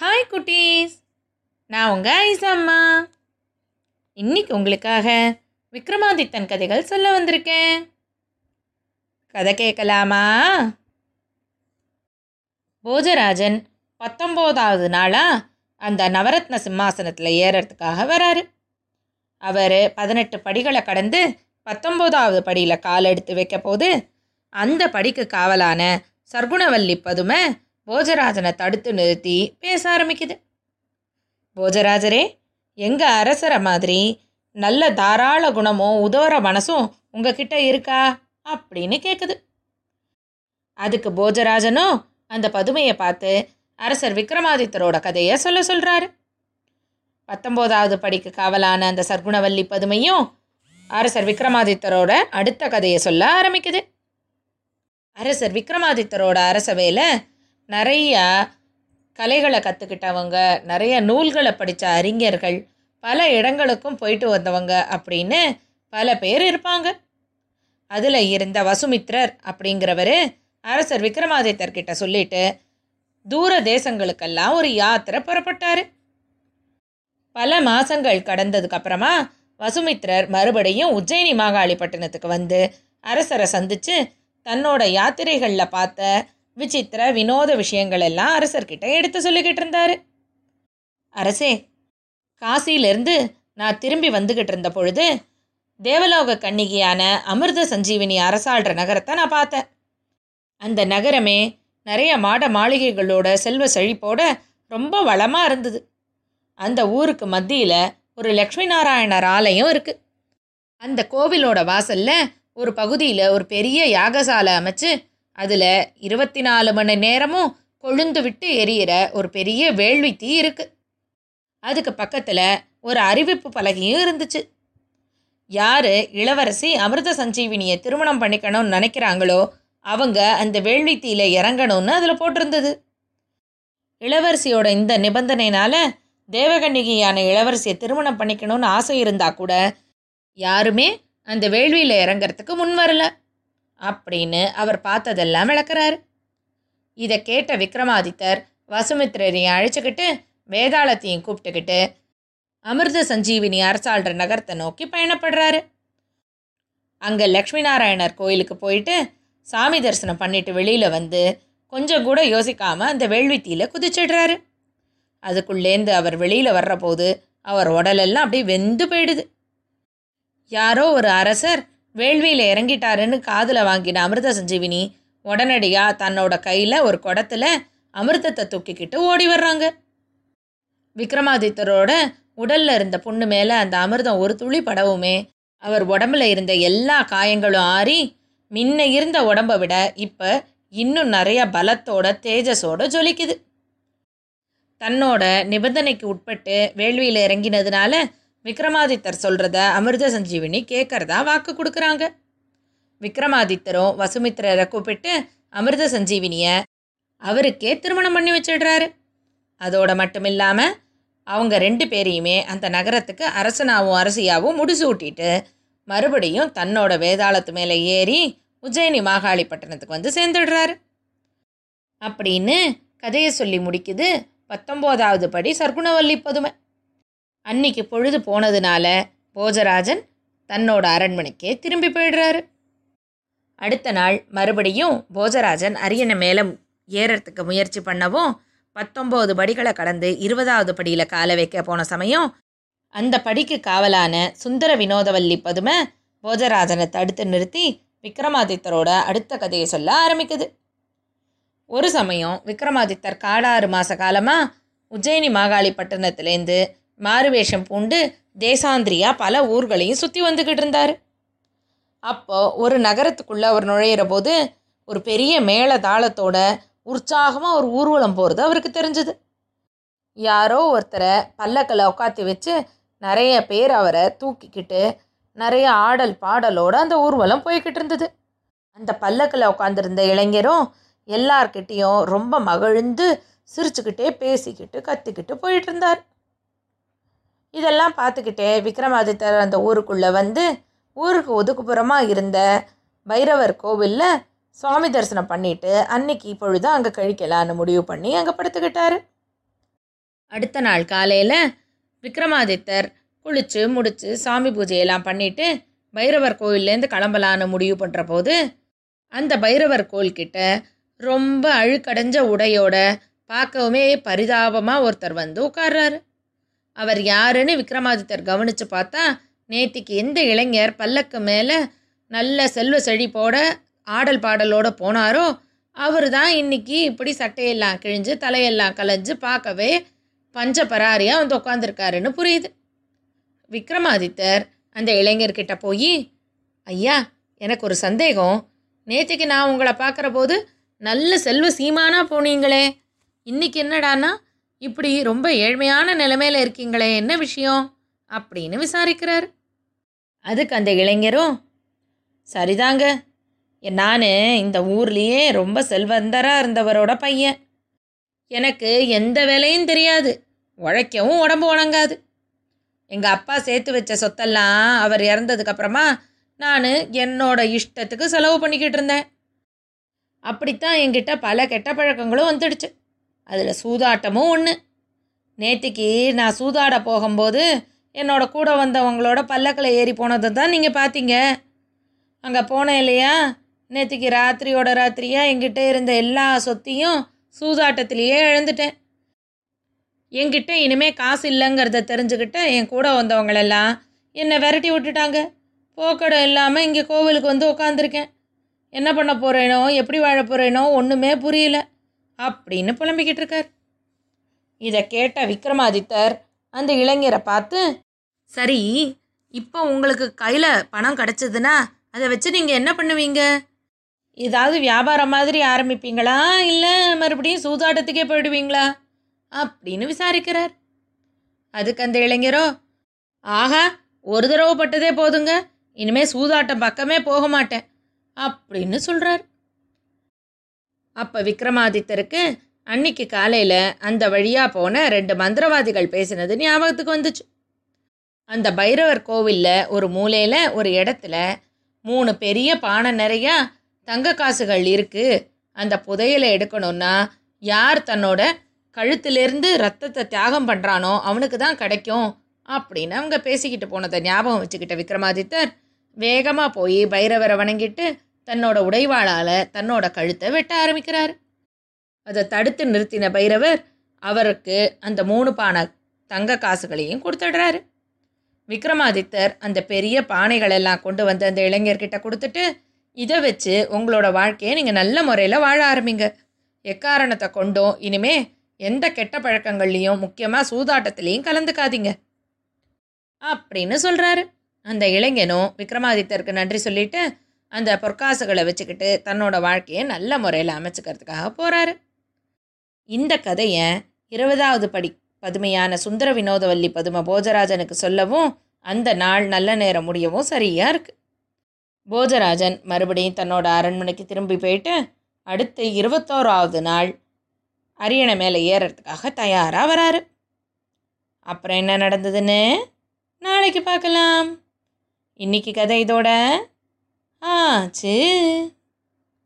Hi குட்டீஸ். நான் உங்கள் ஐசா அம்மா. இன்னைக்கு உங்களுக்காக விக்ரமாதித்தன் கதைகள் சொல்ல வந்திருக்கேன். கதை கேட்கலாமா? போஜராஜன் பத்தொம்போதாவது நாளாக அந்த நவரத்ன சிம்மாசனத்தில் ஏறத்துக்காக வராரு. அவர் பதினெட்டு படிகளை கடந்து பத்தொம்போதாவது படியில் கால் எடுத்து வைக்க போது அந்த படிக்கு காவலான சர்க்குணவல்லி பதுமை போஜராஜனை தடுத்து நிறுத்தி பேச ஆரம்பிக்குது. போஜராஜரே எங்கள் அரசரை மாதிரி நல்ல தாராள குணமும் உதவுற மனசும் உங்ககிட்ட இருக்கா? அப்படின்னு கேட்குது அதுக்கு போஜராஜனும் அந்த பதுமையை பார்த்து அரசர் விக்ரமாதித்தரோட கதையை சொல்ல சொல்கிறாரு பத்தொம்போதாவது படிக்கு காவலான அந்த சர்க்குணவல்லி பதுமையும் அரசர் விக்ரமாதித்தரோட அடுத்த கதையை சொல்ல ஆரம்பிக்குது. அரசர் விக்ரமாதித்தரோட அரசவையில் நிறையா கலைகளை கற்றுக்கிட்டவங்க நிறைய நூல்களை படித்த அறிஞர்கள் பல இடங்களுக்கும் போயிட்டு வந்தவங்க அப்படின்னு பல பேர் இருப்பாங்க. அதில் இருந்த வசுமித்ரர் அப்படிங்கிறவர் அரசர் விக்ரமாதித்தர் கிட்ட சொல்லிட்டு தூர தேசங்களுக்கெல்லாம் ஒரு யாத்திரை புறப்பட்டார். பல மாதங்கள் கடந்ததுக்கு அப்புறமா வசுமித்ரர் மறுபடியும் உஜ்ஜயினி மாகாளிப்பட்டினத்துக்கு வந்து அரசரை சந்தித்து தன்னோட யாத்திரைகளில் பார்த்த விசித்திர வினோத விஷயங்கள் எல்லாம் அரசர்கிட்ட எடுத்து சொல்லிக்கிட்டு இருந்தார். அரசே காசியிலிருந்து நான் திரும்பி வந்துக்கிட்டு இருந்த பொழுது தேவலோக கன்னிகையான அமிர்த சஞ்சீவினி அரசாள்ற நகரத்தை நான் பார்த்தேன். அந்த நகரமே நிறைய மாட மாளிகைகளோட செல்வ செழிப்போட ரொம்ப வளமாக இருந்தது. அந்த ஊருக்கு மத்தியில் ஒரு லக்ஷ்மி நாராயணர் ஆலயம் இருக்குது அந்த கோவிலோட வாசலில் ஒரு பகுதியில் ஒரு பெரிய யாகசாலை அமைச்சு அதில் இருபத்தி நாலு மணி நேரமும் கொழுந்து விட்டு எரியிற ஒரு பெரிய வேள்வி தீ இருக்குது அதுக்கு பக்கத்தில் ஒரு அறிவிப்பு பலகையும் இருந்துச்சு. யார் இளவரசி அமிர்த சஞ்சீவினியை திருமணம் பண்ணிக்கணும்னு நினைக்கிறாங்களோ அவங்க அந்த வேள்வி தீயில இறங்கணும்னு அதில் போட்டிருந்தது. இளவரசியோட இந்த நிபந்தனைனால தேவகன்னிகையான இளவரசியை திருமணம் பண்ணிக்கணும்னு ஆசை இருந்தால் கூட யாருமே அந்த வேள்வியில் இறங்கிறதுக்கு முன் வரல. அப்படின்னு அவர் பார்த்ததெல்லாம் விளக்குறாரு. இதை கேட்ட விக்ரமாதித்தர் வசுமித்திரரையும் அழைச்சிக்கிட்டு வேதாளத்தையும் கூப்பிட்டுக்கிட்டு அமிர்த சஞ்சீவினி அரசாள்ற நகரத்தை நோக்கி பயணப்படுறாரு. அங்கே லக்ஷ்மி நாராயணர் கோயிலுக்கு போயிட்டு சாமி தரிசனம் பண்ணிட்டு வெளியில் வந்து கொஞ்சம் கூட யோசிக்காமல் அந்த வேள்வித்தீயில் குதிச்சிடுறாரு. அதுக்குள்ளேந்து அவர் வெளியில் வர்றபோது அவர் உடலெல்லாம் அப்படியே வெந்து போயிடுது. யாரோ ஒரு அரசர் வேள்வியில் இறங்கிட்டாருன்னு காதில் வாங்கின அமிர்த சஞ்சீவினி உடனடியாக தன்னோட கையில் ஒரு குடத்தில் அமிர்தத்தை தூக்கிக்கிட்டு ஓடி வர்றாங்க. விக்ரமாதித்தரோட உடல்ல இருந்த புண்ணு மேலே அந்த அமிர்தம் ஒரு துளி படவுமே அவர் உடம்புல இருந்த எல்லா காயங்களும் ஆறி முன்ன இருந்த உடம்பை விட இப்போ இன்னும் நிறைய பலத்தோட தேஜஸோட ஜொலிக்குது. தன்னோட நிபந்தனைக்கு உட்பட்டு வேள்வியில் இறங்கினதுனால விக்ரமாதித்தர் சொல்கிறத அமிர்த சஞ்சீவினி கேட்குறதா வாக்கு கொடுக்குறாங்க. விக்ரமாதித்தரும் வசுமித்திரரை கூப்பிட்டு அமிர்த சஞ்சீவினியை அவருக்கே திருமணம் பண்ணி வச்சிடுறாரு. அதோட மட்டும் இல்லாமல் அவங்க ரெண்டு பேரையுமே அந்த நகரத்துக்கு அரசனாவும் அரசியாவும் முடிசூட்டிட்டு மறுபடியும் தன்னோட வேதாளத்து மேலே ஏறி உஜ்ஜயினி மாகாளிப்பட்டினத்துக்கு வந்து சேர்ந்துடுறாரு. அப்படின்னு கதையை சொல்லி முடிக்குது பத்தொம்போதாவது படி சர்க்குணவல்லி பதுமை. அன்னைக்கு பொழுது போனதுனால போஜராஜன் தன்னோட அரண்மனைக்கே திரும்பி போயிடுறாரு. அடுத்த நாள் மறுபடியும் போஜராஜன் அரியணை மேலே ஏறத்துக்கு முயற்சி பண்ணவும் பத்தொம்போது படிகளை கடந்து இருபதாவது படியில் காலை வைக்க போன சமயம் அந்த படிக்கு காவலான சுந்தர வினோதவல்லி பதுமை போஜராஜனை தடுத்து நிறுத்தி விக்ரமாதித்தரோட அடுத்த கதையை சொல்ல ஆரம்பிக்குது. ஒரு சமயம் விக்ரமாதித்தர் காடாறு மாத காலமாக உஜ்ஜயினி மாகாளிப்பட்டினத்துலேருந்து மாறுவேஷம் பூண்டு தேசாந்திரியா பல ஊர்களையும் சுற்றி வந்துக்கிட்டு இருந்தார். அப்போ ஒரு நகரத்துக்குள்ளே அவர் நுழையிற போது ஒரு பெரிய மேள தாளத்தோட உற்சாகமாக ஒரு ஊர்வலம் போகிறது அவருக்கு தெரிஞ்சுது. யாரோ ஒருத்தரை பல்லக்கில் உட்காத்தி வச்சு நிறைய பேர் அவரை தூக்கிக்கிட்டு நிறைய ஆடல் பாடலோடு அந்த ஊர்வலம் போய்கிட்டு இருந்தது. அந்த பல்லக்கில் உட்காந்துருந்த இளைஞரும் எல்லார்கிட்டேயும் ரொம்ப மகிழ்ந்து சிரிச்சுக்கிட்டே பேசிக்கிட்டு கத்திக்கிட்டு போயிட்டு இருந்தார். இதெல்லாம் பார்த்துக்கிட்டே விக்ரமாதித்தர் அந்த ஊருக்குள்ளே வந்து ஊருக்கு ஒதுக்குப்புறமாக இருந்த பைரவர் கோவிலில் சுவாமி தரிசனம் பண்ணிட்டு அன்னைக்கு பொழுது அங்கே கழிக்கலான்னு முடிவு பண்ணி அங்கே படுத்துக்கிட்டார். அடுத்த நாள் காலையில் விக்ரமாதித்தர் குளித்து முடித்து சாமி பூஜையெல்லாம் பண்ணிட்டு பைரவர் கோயிலேருந்து கிளம்பலான்னு முடிவு பண்ணுற போது அந்த பைரவர் கோயில்கிட்ட ரொம்ப அழுக்கடைஞ்ச உடையோட பார்க்கவுமே பரிதாபமாக ஒருத்தர் வந்து உட்கார்றாரு. அவர் யாருன்னு விக்ரமாதித்தர் கவனித்து பார்த்தா நேத்திக்கு எந்த இளைஞர் பல்லக்கு மேலே நல்ல செல்வ செழிப்போட ஆடல் பாடலோட போனாரோ அவர் தான் இன்றைக்கி இப்படி சட்டையெல்லாம் கிழிஞ்சு தலையெல்லாம் கலைஞ்சு பார்க்கவே பஞ்ச பராரியாக வந்து உட்காந்துருக்காருன்னு புரியுது. விக்ரமாதித்தர் அந்த இளைஞர்கிட்ட போய் ஐயா எனக்கு ஒரு சந்தேகம். நேற்றுக்கு நான் உங்களை பார்க்குற போது நல்ல செல்வ சீமானா போனீங்களே. இன்றைக்கி என்னடான்னா இப்படி ரொம்ப ஏழ்மையான நிலைமையில் இருக்கீங்களே என்ன விஷயம்? அப்படின்னு விசாரிக்கிறார். அதுக்கு அந்த இளைஞரும் சரிதாங்க நான் இந்த ஊர்லேயே ரொம்ப செல்வந்தராக இருந்தவரோட பையன். எனக்கு எந்த வேலையும் தெரியாது உழைக்கவும் உடம்பு உணங்காது எங்கள் அப்பா சேர்த்து வச்ச சொத்தெல்லாம் அவர் இறந்ததுக்கப்புறமா நான் என்னோட இஷ்டத்துக்கு செலவு பண்ணிக்கிட்டு இருந்தேன். அப்படித்தான் என்கிட்ட பல கெட்ட பழக்கங்களும் வந்துடுச்சு. அதில் சூதாட்டமும் ஒன்று நேற்றுக்கு நான் சூதாட போகும்போது என்னோட கூட வந்தவங்களோட பல்லக்கில் ஏறி போனதை தான் நீங்கள் பார்த்தீங்க அங்கே போனேன் இல்லையா? நேற்றுக்கு ராத்திரியோட ராத்திரியாக எங்கிட்ட இருந்த எல்லா சொத்தையும் சூதாட்டத்திலேயே இழந்துட்டேன். என்கிட்ட இனிமேல் காசு இல்லைங்கிறத தெரிஞ்சுக்கிட்டு என் கூட வந்தவங்களெல்லாம் என்னை விரட்டி விட்டுட்டாங்க. போக்கடம் இல்லாமல் இங்கே கோவிலுக்கு வந்து உட்காந்துருக்கேன் என்ன பண்ண போகிறேனோ எப்படி வாழ போகிறேனோ ஒன்றுமே புரியல. அப்படின்னு புலம்பிக்கிட்டு இருக்கார் இதை கேட்ட விக்ரமாதித்தர் அந்த இளைஞரை பார்த்து சரி இப்போ உங்களுக்கு கையில் பணம் கிடச்சதுன்னா அதை வச்சு நீங்கள் என்ன பண்ணுவீங்க? ஏதாவது வியாபாரம் மாதிரி ஆரம்பிப்பீங்களா? இல்லை மறுபடியும் சூதாட்டத்துக்கே போயிடுவீங்களா? அப்படின்னு விசாரிக்கிறார். அதுக்கு அந்த இளைஞரோ ஆஹா ஒரு தடவை பட்டதே போதுங்க. இனிமேல் சூதாட்டம் பக்கமே போக மாட்டேன். அப்படின்னு சொல்கிறார் அப்போ விக்ரமாதித்தருக்கு அன்னைக்கு காலையில் அந்த வழியாக போன ரெண்டு மந்திரவாதிகள் பேசினது ஞாபகத்துக்கு வந்துச்சு. அந்த பைரவர் கோவிலில் ஒரு மூலையில் ஒரு இடத்துல மூணு பெரிய பானை நிறையா தங்க காசுகள் இருக்குது அந்த புதையலை எடுக்கணும்னா யார் தன்னோட கழுத்திலேருந்து ரத்தத்தை தியாகம் பண்ணுறானோ அவனுக்கு தான் கிடைக்கும் அப்படின்னு அவங்க பேசிக்கிட்டு போனதை ஞாபகம் வச்சுக்கிட்ட விக்ரமாதித்தர் வேகமாக போய் பைரவரை வணங்கிட்டு தன்னோட உடைவாளால் தன்னோட கழுத்தை வெட்ட ஆரம்பிக்கிறார். அதை தடுத்து நிறுத்தின பைரவர் அவருக்கு அந்த மூணு பானை தங்க காசுகளையும் கொடுத்துடுறாரு. விக்ரமாதித்தர் அந்த பெரிய பானைகளெல்லாம் கொண்டு வந்து அந்த இளைஞர்கிட்ட கொடுத்துட்டு இதை வச்சு உங்களோட வாழ்க்கையை நீங்கள் நல்ல முறையில் வாழ ஆரம்பிங்க. எக்காரணத்தை கொண்டும் இனிமே எந்த கெட்ட பழக்கங்கள்லையும் முக்கியமாக சூதாட்டத்துலேயும் கலந்துக்காதீங்க. அப்படின்னு சொல்கிறாரு அந்த இளைஞனும் விக்ரமாதித்தருக்கு நன்றி சொல்லிட்டு அந்த பொற்காசுகளை வச்சுக்கிட்டு தன்னோட வாழ்க்கையை நல்ல முறையில் அமைச்சுக்கிறதுக்காக போகிறாரு இந்த கதையை இருபதாவது படி பதுமையான சுந்தர வினோதவல்லி பதும போஜராஜனுக்கு சொல்லவும் அந்த நாள் நல்ல நேரம் முடியவும் சரியாக இருக்குது போஜராஜன் மறுபடியும் தன்னோட அரண்மனைக்கு திரும்பி போயிட்டு அடுத்து இருபத்தோராவது நாள் அரியணை மேலே ஏறுறதுக்காக தயாராக வராரு. அப்புறம் என்ன நடந்ததுன்னு நாளைக்கு பார்க்கலாம். இன்னைக்கு கதை இதோட 아, 하즈